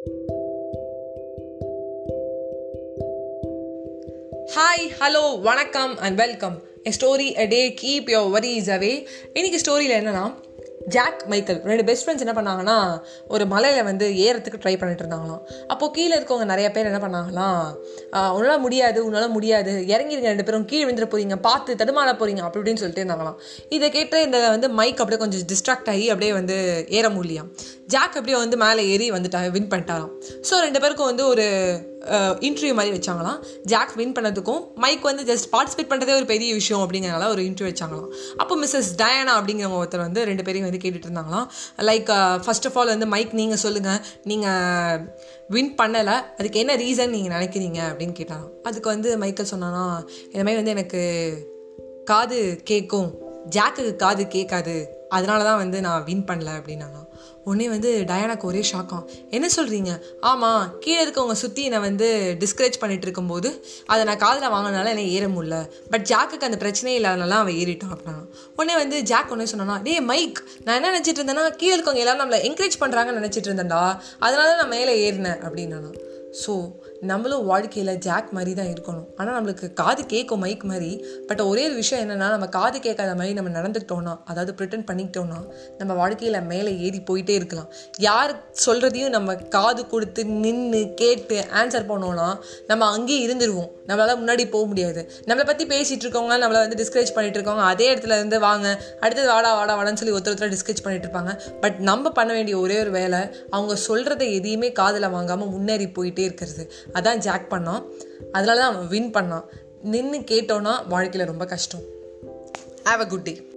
Hi hello வணக்கம் and welcome a story a day keep your worries away இன்னைக்கு ஸ்டோரியில் என்னன்னா ஜாக் மைக்கேல் ரெண்டு பெஸ்ட் ஃப்ரெண்ட்ஸ் என்ன பண்ணாங்கன்னா ஒரு மலையில் வந்து ஏறத்துக்கு ட்ரை பண்ணிட்டு இருந்தாங்களாம். அப்போது கீழே இருக்கவங்க நிறைய பேர் என்ன பண்ணாங்களாம் உன்னால் முடியாது உன்னால் முடியாது. இறங்கிருங்க ரெண்டு பேரும் கீழே விழுந்துட போகிறீங்க பார்த்து தடுமாற போகிறீங்க அப்படி இப்படின்னு சொல்லிட்டு இருந்தாங்களாம். இதை கேட்டு இந்த வந்து மைக் அப்படியே கொஞ்சம் டிஸ்ட்ராக்ட் ஆகி அப்படியே வந்து ஏற முடியலாம் ஜாக் அப்படியே வந்து மேலே ஏறி வந்துட்டா வின் பண்ணிட்டாராம். ஸோ ரெண்டு பேருக்கும் வந்து ஒரு இன்டர்வியூ மாதிரி வச்சாங்களாம். ஜாக் வின் பண்ணதுக்கும் மைக் வந்து ஜஸ்ட் பார்ட்டிசிபேட் பண்ணுறதே ஒரு பெரிய விஷயம் அப்படிங்கிறனால ஒரு இன்டர்வியூ வச்சாங்களாம். அப்போ மிஸ்ஸஸ் டயானா அப்படிங்கிறவங்க ஒருத்தர் வந்து ரெண்டு பேரையும் வந்து கேட்டுட்டு இருந்தாங்களாம். லைக் ஃபர்ஸ்ட் ஆஃப் ஆல் வந்து மைக் நீங்கள் சொல்லுங்கள் நீங்கள் வின் பண்ணலை. அதுக்கு என்ன ரீசன் நீங்கள் நினைக்கிறீங்க அப்படின்னு கேட்டாங்க அதுக்கு வந்து மைக்கேல் சொன்னானா இந்த மாதிரி வந்து எனக்கு காது கேட்கும் ஜாக்குக்கு காது கேட்காது. அதனால தான் வந்து நான் வின் பண்ணல அப்படின்னாங்க. உடனே வந்து டயானாக்கு ஒரே ஷாக்கம் என்ன சொல்கிறீங்க ஆமாம் கீழே இருக்கவங்க சுற்றி என்னை வந்து டிஸ்கரேஜ் பண்ணிட்டு இருக்கும்போது அதை நான் காதில் வாங்கினால என்னை ஏற முடியல. பட் ஜாக்குக்கு அந்த பிரச்சனையே இல்லாதனால அவன் ஏறிட்டான் அப்படின்னா உடனே வந்து ஜாக் ஒன்றே சொன்னானா டே மைக் நான் என்ன நினச்சிட்டு இருந்தேன்னா கீழே இருக்கவங்க எல்லாரும் நம்மளை என்கரேஜ் பண்ணுறாங்கன்னு நினச்சிட்டு இருந்தேன்டா. அதனால தான் நான் மேலே ஏறினேன் அப்படின்னா ஸோ நம்மளும் வாழ்க்கையில் ஜாக் மாதிரி தான் இருக்கணும். ஆனால் நம்மளுக்கு காது கேட்கும் மைக் மாதிரி பட் ஒரே ஒரு விஷயம் என்னென்னா நம்ம காது கேட்காத மாதிரி நம்ம நடந்துக்கிட்டோம்னா அதாவது ப்ரிட்டன் பண்ணிக்கிட்டோம்னா நம்ம வாழ்க்கையில் மேலே ஏறி போயிட்டே இருக்கலாம். யார் சொல்கிறதையும் நம்ம காது கொடுத்து நின்று கேட்டு ஆன்சர் பண்ணோம்னா நம்ம அங்கேயே இருந்துருவோம். நம்மளால் முன்னாடி போக முடியாது. நம்மளை பற்றி பேசிகிட்டு இருக்கவங்க நம்மளை வந்து டிஸ்கரேஜ் பண்ணிகிட்டு இருக்கவங்க அதே இடத்துல இருந்து வாங்க அடுத்தது வாடா வாடா வாடான்னு சொல்லி ஒருத்தர் ஒருத்தர் டிஸ்கரேஜ் பண்ணிட்டு இருப்பாங்க. பட் நம்ம பண்ண வேண்டிய ஒரே ஒரு வேலை அவங்க சொல்கிறத எதையுமே காதில் வாங்காமல் முன்னேறி போயிட்டே இருக்கிறது. அதான் ஜாக் பண்ணோம் அதனால தான் அவன் வின் பண்ணான். நின்று கேட்டோன்னா வாழ்க்கையில் ரொம்ப கஷ்டம். Have a good day